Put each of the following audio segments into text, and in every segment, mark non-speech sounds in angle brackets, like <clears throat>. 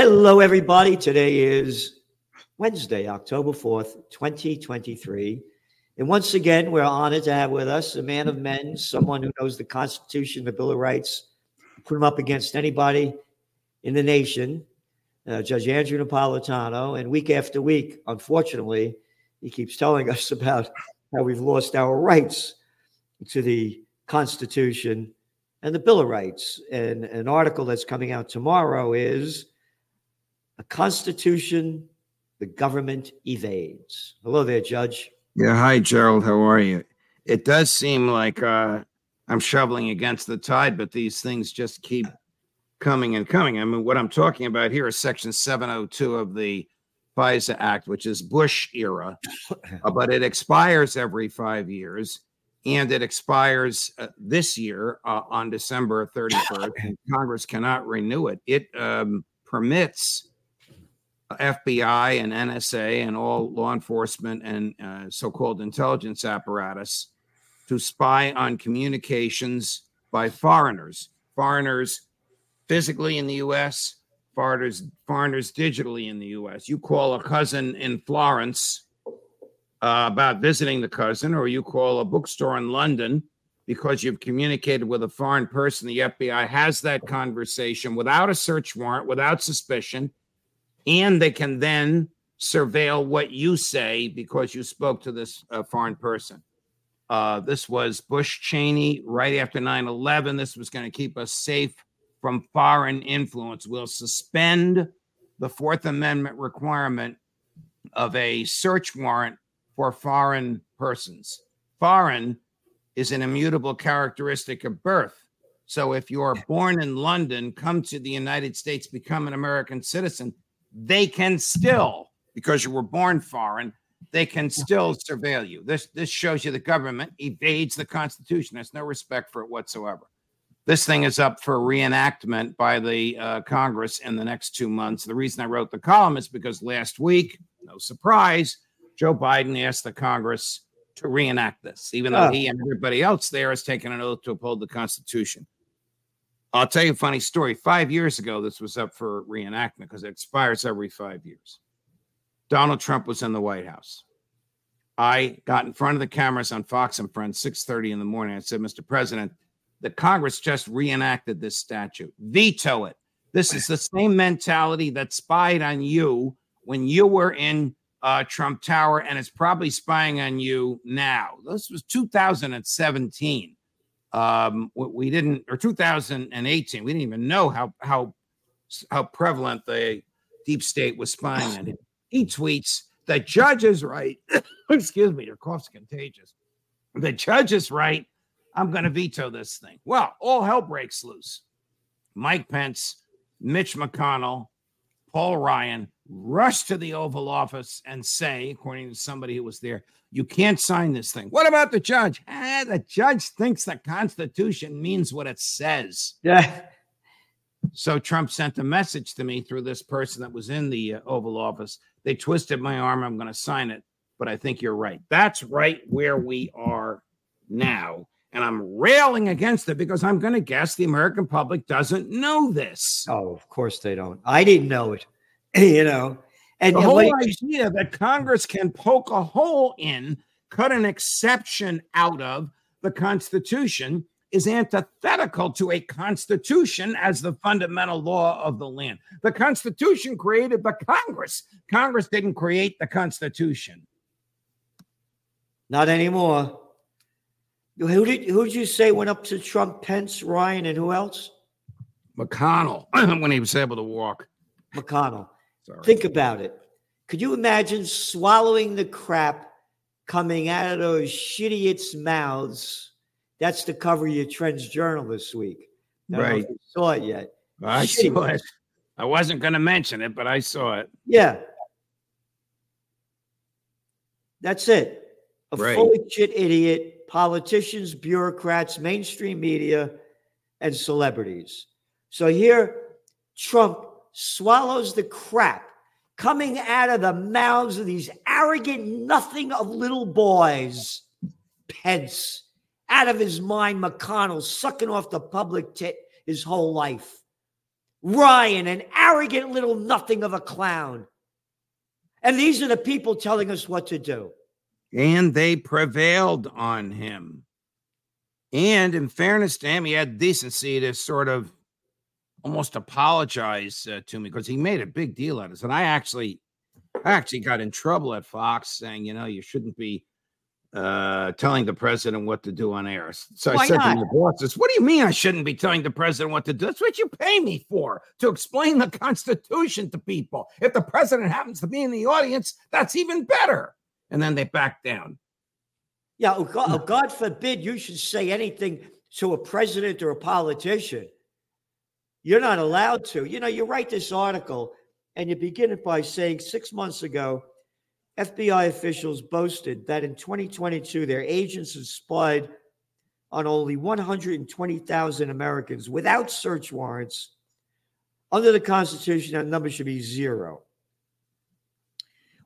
Hello, everybody. Today is Wednesday, October 4th, 2023. And once again, we're honored to have with us a man of men, someone who knows the Constitution, the Bill of Rights, put him up against anybody in the nation, uh, Judge Andrew Napolitano. And week after week, unfortunately, he keeps telling <laughs> us about how we've lost our rights to the Constitution and the Bill of Rights. And an article that's coming out tomorrow is a Constitution the government evades. Hello there, Judge. Yeah, hi, Gerald. How are you? It does seem like uh, I'm shoveling against the tide, but these things just keep coming and coming. I mean, what I'm talking about here is Section 702 of the FISA Act, which is Bush era, uh, <laughs> but it expires every five years. And it expires uh, this year uh, on December 31st. <coughs> Congress cannot renew it. It um, permits FBI and NSA and all law enforcement and uh, so called intelligence apparatus to spy on communications by foreigners, foreigners physically in the US, foreigners, foreigners digitally in the US. You call a cousin in Florence uh, about visiting the cousin, or you call a bookstore in London because you've communicated with a foreign person. The FBI has that conversation without a search warrant, without suspicion and they can then surveil what you say because you spoke to this uh, foreign person. Uh, this was Bush Cheney right after 9 11. This was going to keep us safe from foreign influence. We'll suspend the Fourth Amendment requirement of a search warrant for foreign persons. Foreign is an immutable characteristic of birth. So if you're born in London, come to the United States, become an American citizen, they can still, because you were born foreign, they can still surveil you. This this shows you the government evades the Constitution. There's no respect for it whatsoever. This thing is up for reenactment by the uh, Congress in the next two months. The reason I wrote the column is because last week, no surprise, Joe Biden asked the Congress to reenact this, even though oh. he and everybody else there has taken an oath to uphold the Constitution. I'll tell you a funny story. Five years ago, this was up for reenactment because it expires every five years. Donald Trump was in the White House. I got in front of the cameras on Fox and Friends, 6:30 in the morning. I said, Mr. President, the Congress just reenacted this statute. Veto it. This is the same mentality that spied on you when you were in uh, Trump Tower, and it's probably spying on you now. This was 2017 um, we didn't, or 2018, we didn't even know how how how prevalent the deep state was spying on him. He tweets, "The judge is right." <coughs> Excuse me, your cough's contagious. The judge is right. I'm going to veto this thing. Well, all hell breaks loose. Mike Pence, Mitch McConnell, Paul Ryan rush to the Oval Office and say, according to somebody who was there, you can't sign this thing. What about the judge? Eh, the judge thinks the Constitution means what it says. Yeah. So Trump sent a message to me through this person that was in the uh, Oval Office. They twisted my arm. I'm going to sign it, but I think you're right. That's right where we are now. And I'm railing against it because I'm going to guess the American public doesn't know this. Oh, of course they don't. I didn't know it. <laughs> you know, and the whole idea that Congress can poke a hole in, cut an exception out of the Constitution is antithetical to a constitution as the fundamental law of the land. The Constitution created the Congress. Congress didn't create the Constitution. Not anymore. Who did who did you say went up to Trump, Pence, Ryan, and who else? McConnell <clears throat> when he was able to walk. McConnell. Sorry. Think about it. Could you imagine swallowing the crap coming out of those shitiots' mouths? That's the cover of your Trends Journal this week. I right. saw it yet. I Shitty saw it. I wasn't going to mention it, but I saw it. Yeah. That's it. A right. fully shit idiot, politicians, bureaucrats, mainstream media, and celebrities. So here, Trump swallows the crap coming out of the mouths of these arrogant nothing of little boys. Pence, out of his mind, McConnell sucking off the public tit his whole life. Ryan, an arrogant little nothing of a clown. And these are the people telling us what to do. And they prevailed on him. And in fairness to him, he had decency to sort of almost apologize uh, to me because he made a big deal out of this. And I actually, I actually got in trouble at Fox saying, you know, you shouldn't be uh, telling the president what to do on air. So Why I said not? to my bosses, "What do you mean I shouldn't be telling the president what to do? That's what you pay me for to explain the Constitution to people. If the president happens to be in the audience, that's even better." And then they back down. Yeah, oh God, oh God forbid you should say anything to a president or a politician. You're not allowed to. You know, you write this article and you begin it by saying six months ago FBI officials boasted that in 2022, their agents had spied on only 120,000 Americans without search warrants. Under the Constitution, that number should be zero.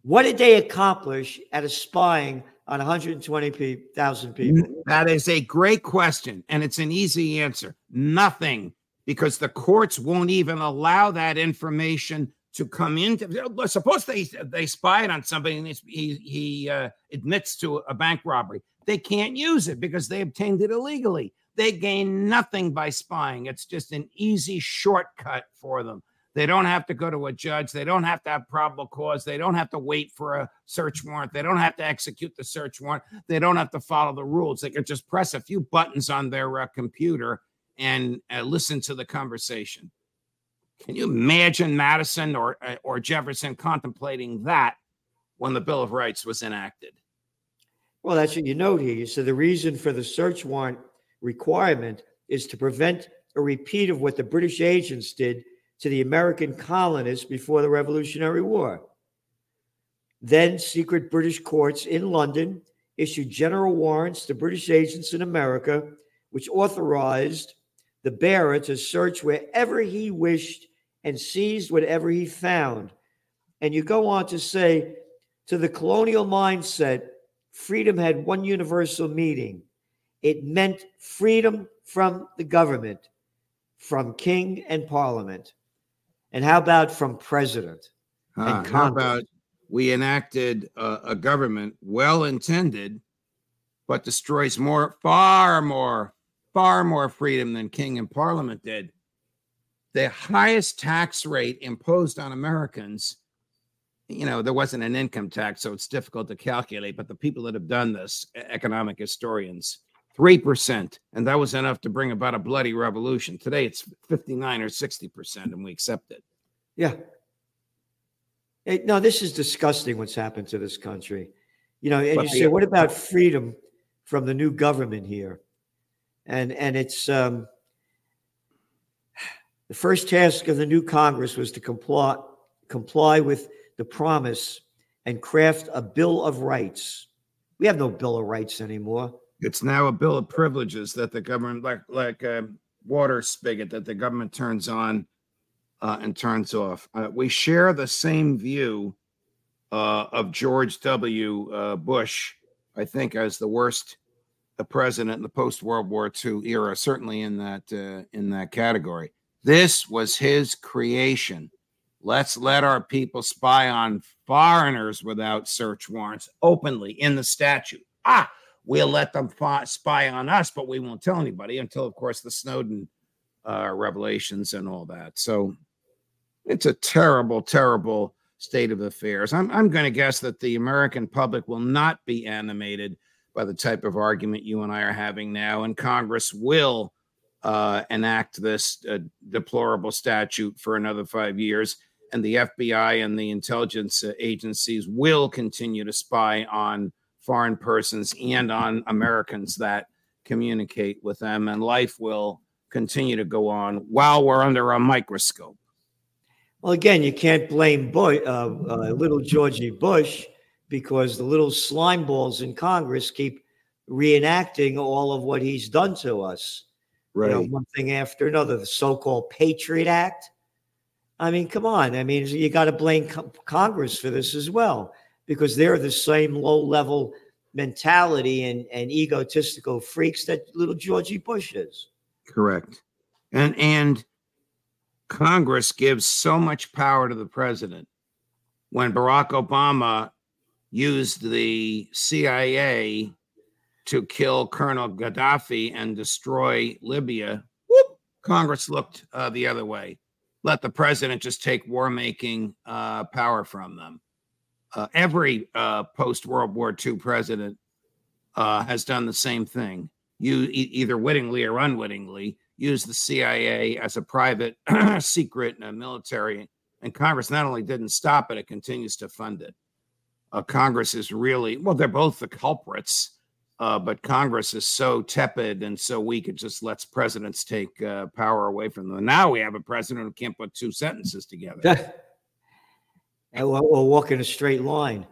What did they accomplish at a spying on 120,000 people? That is a great question, and it's an easy answer. Nothing, because the courts won't even allow that information to come into suppose they they spied on somebody and he he uh, admits to a bank robbery. They can't use it because they obtained it illegally. They gain nothing by spying. It's just an easy shortcut for them. They don't have to go to a judge. They don't have to have probable cause. They don't have to wait for a search warrant. They don't have to execute the search warrant. They don't have to follow the rules. They can just press a few buttons on their uh, computer and uh, listen to the conversation can you imagine Madison or uh, or Jefferson contemplating that when the Bill of Rights was enacted? Well, that's what you note here. You said the reason for the search warrant requirement is to prevent a repeat of what the British agents did to the American colonists before the Revolutionary War. Then secret British courts in London issued general warrants to British agents in America, which authorized the bearer to search wherever he wished and seized whatever he found. And you go on to say, to the colonial mindset, freedom had one universal meaning it meant freedom from the government, from king and parliament. And how about from president? Uh, how about we enacted a, a government well intended, but destroys more, far more, far more freedom than king and parliament did? the highest tax rate imposed on Americans. You know, there wasn't an income tax, so it's difficult to calculate. But the people that have done this, economic historians, 3%. And that was enough to bring about a bloody revolution. Today it's 59 or 60%, and we accept it. Yeah. Hey, no, this is disgusting what's happened to this country. You know, and but you say, what about freedom from the new government here? And and it's um the first task of the new Congress was to comply, comply with the promise and craft a Bill of Rights. We have no Bill of Rights anymore. It's now a Bill of Privileges that the government, like like a water spigot, that the government turns on uh, and turns off. Uh, we share the same view uh, of George W. Uh, Bush, I think, as the worst uh, president in the post World War II era, certainly in that uh, in that category. This was his creation. Let's let our people spy on foreigners without search warrants openly in the statute. Ah, we'll let them spy on us, but we won't tell anybody until, of course, the Snowden uh, revelations and all that. So it's a terrible, terrible state of affairs. I'm, I'm going to guess that the American public will not be animated by the type of argument you and I are having now, and Congress will uh, enact this uh, deplorable statute for another five years. And the FBI and the intelligence uh, agencies will continue to spy on foreign persons and on Americans that communicate with them. And life will continue to go on while we're under a microscope. Well, again, you can't blame Bush, uh, uh, little Georgie Bush because the little slime balls in Congress keep reenacting all of what he's done to us. Right. You know, one thing after another, the so-called Patriot Act. I mean, come on. I mean, you got to blame co- Congress for this as well because they're the same low-level mentality and, and egotistical freaks that little Georgie Bush is. Correct. And and Congress gives so much power to the president. When Barack Obama used the CIA to kill Colonel Gaddafi and destroy Libya, whoop, Congress looked uh, the other way. Let the president just take war making uh, power from them. Uh, every uh, post World War II president uh, has done the same thing. You e- either wittingly or unwittingly use the CIA as a private <clears throat> secret uh, military, and Congress not only didn't stop it, it continues to fund it. Uh, Congress is really well; they're both the culprits, uh, but Congress is so tepid and so weak it just lets presidents take uh, power away from them. Now we have a president who can't put two sentences together. <laughs> we'll walk in a straight line.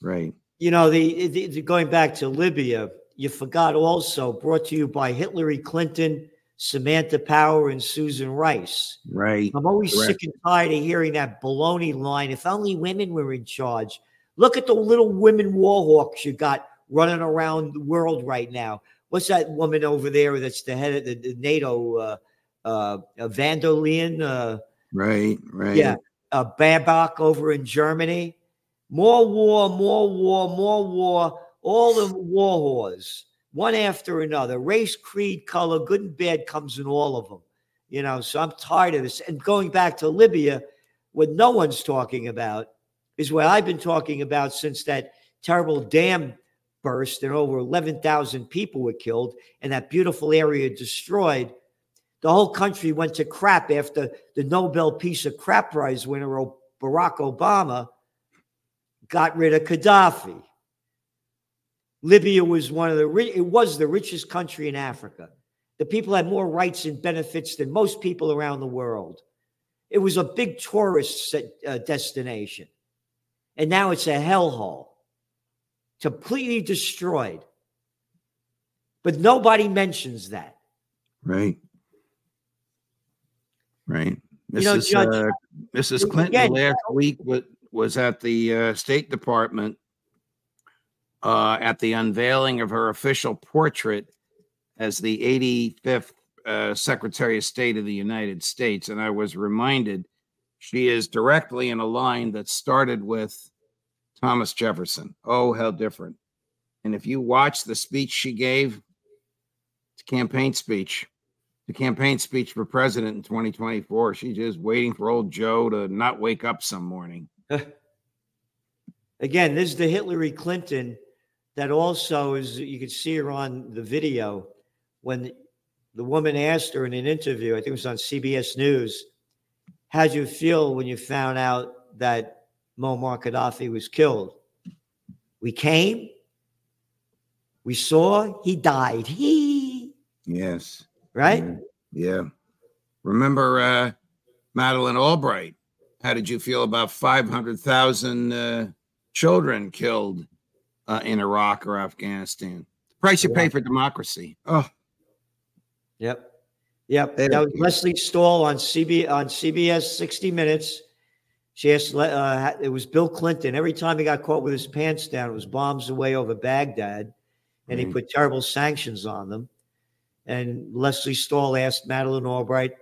right. You know, the, the, the going back to Libya, you forgot also brought to you by Hillary Clinton, Samantha Power, and Susan Rice. Right. I'm always Correct. sick and tired of hearing that baloney line. If only women were in charge. Look at the little women warhawks you got running around the world right now. What's that woman over there that's the head of the, the NATO, uh, uh, uh? Uh, Right. Right. yeah, uh, Baerbock over in Germany. More war, more war, more war. All the war one after another. Race, creed, color, good and bad comes in all of them. You know, so I'm tired of this. And going back to Libya, what no one's talking about is what I've been talking about since that terrible dam burst and over 11,000 people were killed and that beautiful area destroyed. The whole country went to crap after the Nobel Peace of Crap Prize winner Barack Obama got rid of Gaddafi. Libya was one of the it was the richest country in Africa. The people had more rights and benefits than most people around the world. It was a big tourist uh, destination, and now it's a hellhole, completely destroyed. But nobody mentions that. Right. Right. You know, Mrs. Judge, uh, Mrs. Clinton again- last week was, was at the uh, State Department uh, at the unveiling of her official portrait as the 85th uh, Secretary of State of the United States. And I was reminded she is directly in a line that started with Thomas Jefferson. Oh, how different. And if you watch the speech she gave, a campaign speech the campaign speech for president in 2024. She's just waiting for old Joe to not wake up some morning. <laughs> Again, this is the Hillary Clinton that also is, you could see her on the video when the woman asked her in an interview, I think it was on CBS News, how'd you feel when you found out that Muammar Gaddafi was killed? We came, we saw, he died. He, Yes. right? Yeah. Remember uh, Madeleine Albright? How did you feel about 500,000 uh, children killed uh, in Iraq or Afghanistan? The price you pay for democracy. Oh, Yep. Yep. There That was. Lesley Stahl on CB on CBS 60 Minutes. She asked, uh, it was Bill Clinton. Every time he got caught with his pants down, it was bombs away over Baghdad, and he put terrible sanctions on them. And Lesley Stahl asked Madeleine Albright,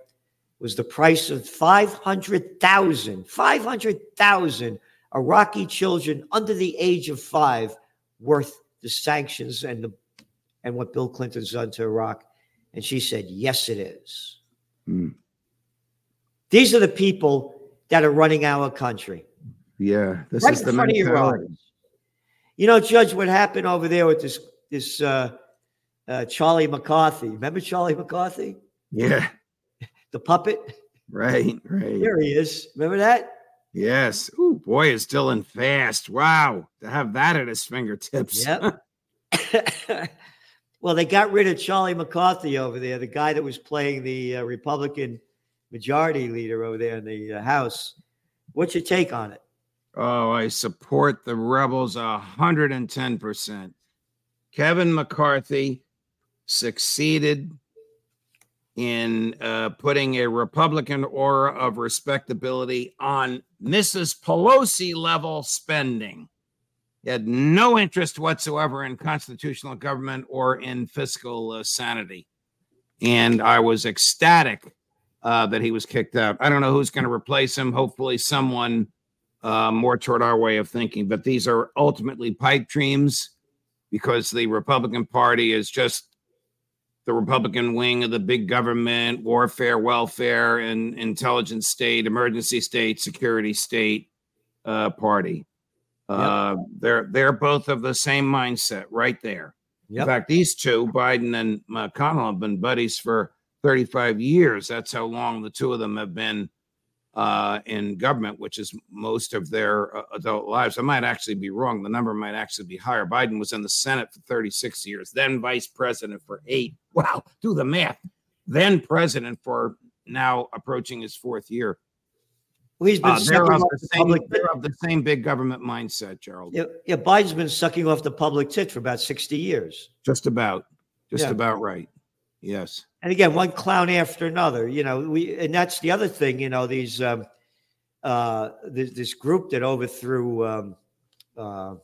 was the price of 500,000, 500,000 Iraqi children under the age of five worth the sanctions and the and what Bill Clinton's done to Iraq? And she said, Yes, it is. Hmm. These are the people that are running our country. yeah. This right is in the front of your mentality. eyes. You know, Judge, what happened over there with this this uh, uh, Charlie McCarthy? Remember Charlie McCarthy, Yeah. <laughs> the puppet? Right. Right. There he is. Remember that? Yes. Ooh, boy, is Dylan fast. Wow. To have that at his fingertips. Yep. <laughs> <coughs> well, they got rid of Charlie McCarthy over there, the guy that was playing the uh, Republican majority leader over there in the uh, House. What's your take on it? Oh, I support the rebels a hundred and ten percent. Kevin McCarthy succeeded in uh, putting a Republican aura of respectability on Mrs. Pelosi level spending. He had no interest whatsoever in constitutional government or in fiscal uh, sanity. And I was ecstatic uh, that he was kicked out. I don't know who's going to replace him. Hopefully, someone uh, more toward our way of thinking. But these are ultimately pipe dreams because the Republican Party is just the Republican wing of the big government, warfare, welfare, and intelligence state, emergency state, security state uh, party. Uh, yep. They're they're both of the same mindset right there. Yep. In fact, these two, Biden and McConnell, have been buddies for 35 years. That's how long the two of them have been uh, in government, which is most of their uh, adult lives. I might actually be wrong. The number might actually be higher. Biden was in the Senate for 36 years, then vice president for eight. Wow, do the math. Then president for now approaching his fourth year. Well, he's been uh, they're, of the, same, public they're of the same big government mindset, Gerald. Yeah, yeah, Biden's been sucking off the public tit for about 60 years. Just about. Just yeah. about right. Yes. And again, one clown after another, you know, we and that's the other thing, you know, these um uh this, this group that overthrew um uh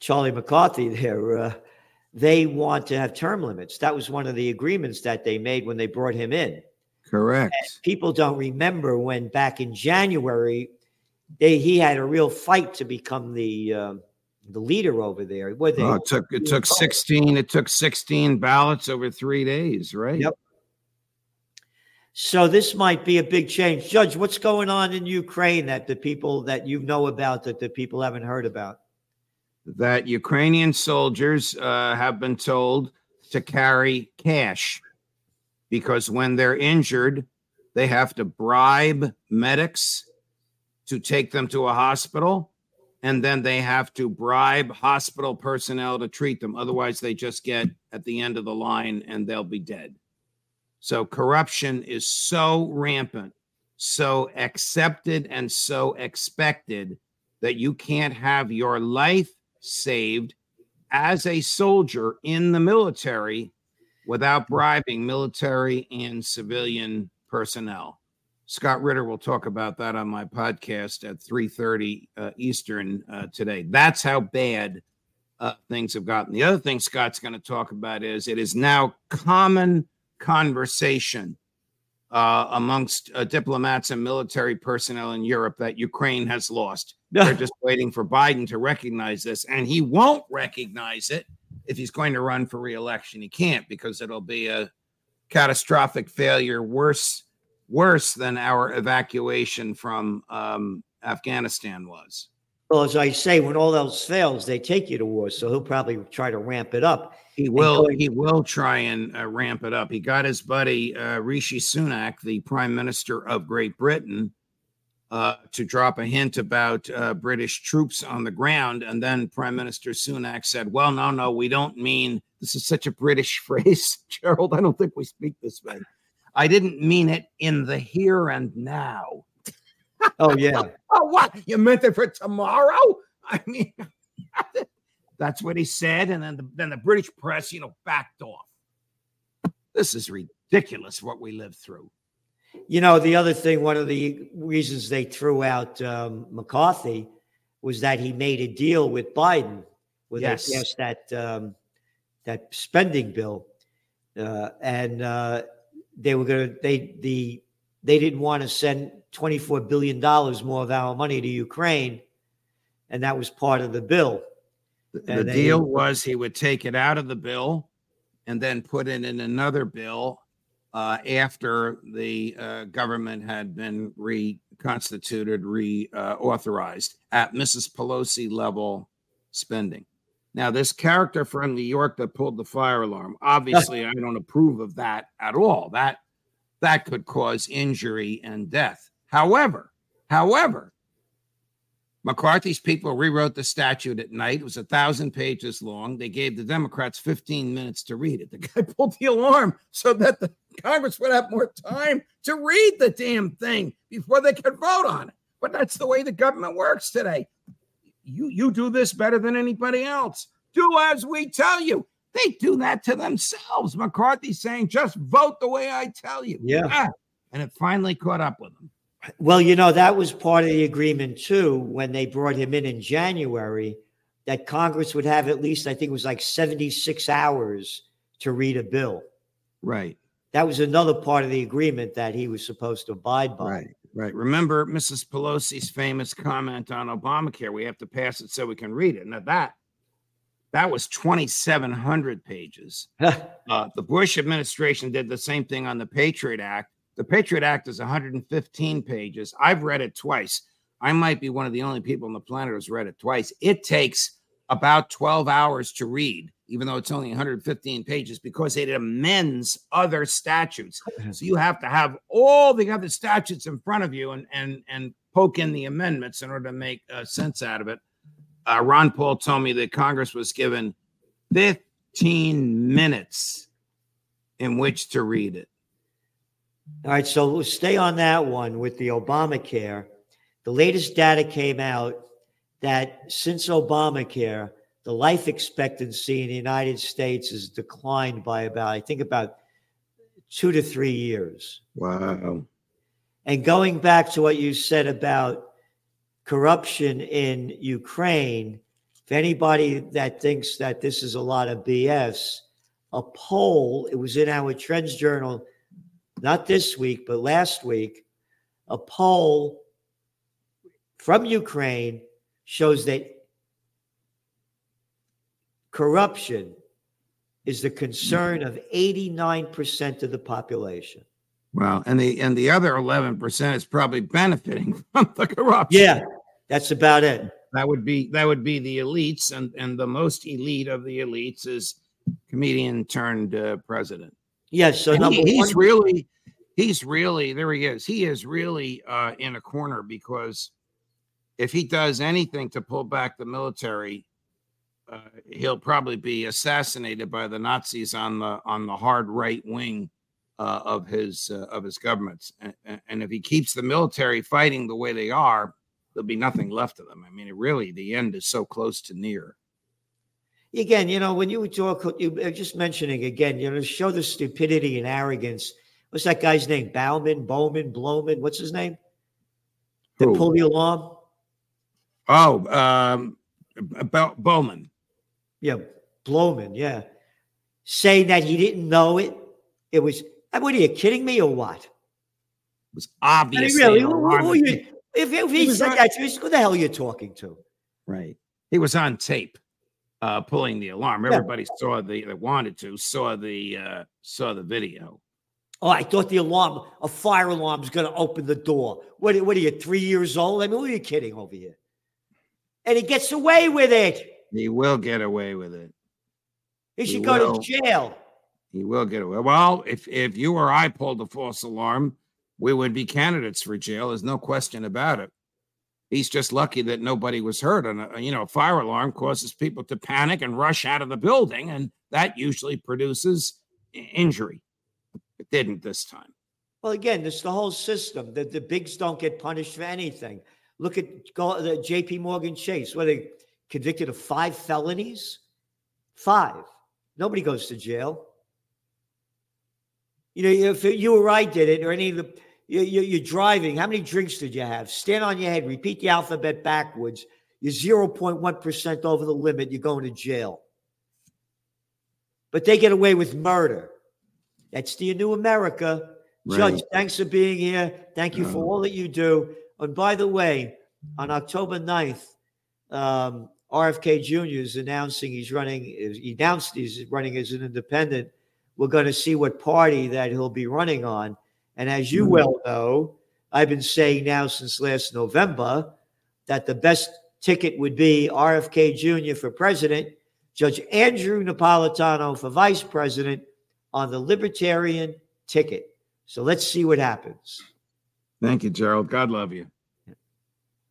Charlie McCarthy there, uh, they want to have term limits. That was one of the agreements that they made when they brought him in. Correct. And people don't remember when back in January, they he had a real fight to become the um, the leader over there. What they, oh, it took it took sixteen. It took sixteen ballots over three days, right? Yep. So this might be a big change, Judge. What's going on in Ukraine that the people that you know about that the people haven't heard about? That Ukrainian soldiers uh, have been told to carry cash because when they're injured, they have to bribe medics to take them to a hospital and then they have to bribe hospital personnel to treat them. Otherwise, they just get at the end of the line and they'll be dead. So, corruption is so rampant, so accepted, and so expected that you can't have your life saved as a soldier in the military without bribing military and civilian personnel. Scott Ritter will talk about that on my podcast at 3:30 uh, Eastern uh, today. That's how bad uh, things have gotten. The other thing Scott's going to talk about is it is now common conversation uh, amongst uh, diplomats and military personnel in Europe that Ukraine has lost. <laughs> They're just waiting for Biden to recognize this, and he won't recognize it if he's going to run for reelection. He can't because it'll be a catastrophic failure, worse worse than our evacuation from um, Afghanistan was. Well, as I say, when all else fails, they take you to war. So he'll probably try to ramp it up. He will. He will try and uh, ramp it up. He got his buddy uh, Rishi Sunak, the Prime Minister of Great Britain, uh, to drop a hint about uh, British troops on the ground, and then Prime Minister Sunak said, "Well, no, no, we don't mean this is such a British <laughs> phrase, Gerald. I don't think we speak this way. I didn't mean it in the here and now. Oh, yeah. <laughs> oh, what? You meant it for tomorrow? I mean, <laughs> that's what he said. And then the, then the British press, you know, backed off. This is ridiculous what we lived through. You know, the other thing, one of the reasons they threw out um, McCarthy was that he made a deal with Biden with yes. yes that um, that spending bill, uh, and uh, they were going to they the they didn't want to send 24 billion dollars more of our money to Ukraine and that was part of the bill the, the deal was he would take it out of the bill and then put it in another bill uh, after the uh, government had been reconstituted, reauthorized uh, at Mrs. Pelosi level spending. Now, this character from New York that pulled the fire alarm, obviously, I don't approve of that at all. That that could cause injury and death. However, however, McCarthy's people rewrote the statute at night. It was a thousand pages long. They gave the Democrats 15 minutes to read it. The guy <laughs> pulled the alarm so that the Congress would have more time to read the damn thing before they could vote on it. But that's the way the government works today you you do this better than anybody else. Do as we tell you. They do that to themselves. McCarthy saying, just vote the way I tell you. Yeah. Ah, and it finally caught up with him. Well, you know, that was part of the agreement too when they brought him in in January that Congress would have at least, I think it was like 76 hours to read a bill. Right. that was another part of the agreement that he was supposed to abide by. Right, right. Remember Mrs. Pelosi's famous comment on Obamacare: "We have to pass it so we can read it." Now that that was 2,700 pages. <laughs> uh, the Bush administration did the same thing on the Patriot Act. The Patriot Act is 115 pages. I've read it twice. I might be one of the only people on the planet who's read it twice. It takes about 12 hours to read, even though it's only 115 pages, because it amends other statutes. So you have to have all the other statutes in front of you and and and poke in the amendments in order to make uh, sense out of it. Uh, Ron Paul told me that Congress was given 15 minutes in which to read it. All right, so we'll stay on that one with the Obamacare. The latest data came out that since Obamacare, the life expectancy in the United States has declined by about, I think, about two to three years. Wow. And going back to what you said about corruption in Ukraine, if anybody that thinks that this is a lot of BS, a poll, it was in our Trends Journal, not this week, but last week, a poll from Ukraine shows that corruption is the concern of 89% of the population. Wow. And the and the other 11% is probably benefiting <laughs> from the corruption. Yeah, that's about it. That would be that would be the elites and and the most elite of the elites is comedian turned uh, president. Yes, so And number he- he's one, really he's really there he is. He is really uh in a corner because if he does anything to pull back the military, uh, he'll probably be assassinated by the Nazis on the on the hard right wing uh, of his uh, of his governments. And, and if he keeps the military fighting the way they are, there'll be nothing left of them. I mean, it really the end is so close to near. again, you know, when you talk, you were just mentioning again, you know, show the stupidity and arrogance. What's that guy's name? Bauman, Bowman, Blowman. What's his name? That pulled the alarm. Oh, um, Bo- Bowman. Yeah, Blowman. Yeah, saying that he didn't know it. It was. What are you kidding me or what? It was obvious. really? Who, who- you, if, if he, He said on- that to me, who the hell are you talking to? Right. He was on tape, uh, pulling the alarm. Yeah. Everybody saw the that wanted to saw the uh, saw the video. Oh, I thought the alarm, a fire alarm, is going to open the door. What, what are you, three years old? I mean, who are you kidding over here? And he gets away with it. He will get away with it. He He should go will. to jail. He will get away. Well, if if you or I pulled a false alarm, we would be candidates for jail. There's no question about it. He's just lucky that nobody was hurt. And a, you know, a fire alarm causes people to panic and rush out of the building, and that usually produces injury. It didn't this time. Well, again, this the whole system. The, the bigs don't get punished for anything. Look at go, the uh, J.P. Morgan Chase, where they convicted of five felonies. Five. Nobody goes to jail. You know, if you or I did it, or any of the you, you, you're driving. How many drinks did you have? Stand on your head. Repeat the alphabet backwards. You're zero point one percent over the limit. You're going to jail. But they get away with murder. That's the new America. Judge, thanks for being here. Thank you for all that you do. And by the way, on October 9th, um, RFK Jr. is announcing he's running, he announced he's running as an independent. We're going to see what party that he'll be running on. And as you Mhm. well know, I've been saying now since last November that the best ticket would be RFK Jr. for president, Judge Andrew Napolitano for vice president on the Libertarian ticket. So let's see what happens. Thank you, Gerald. God love you.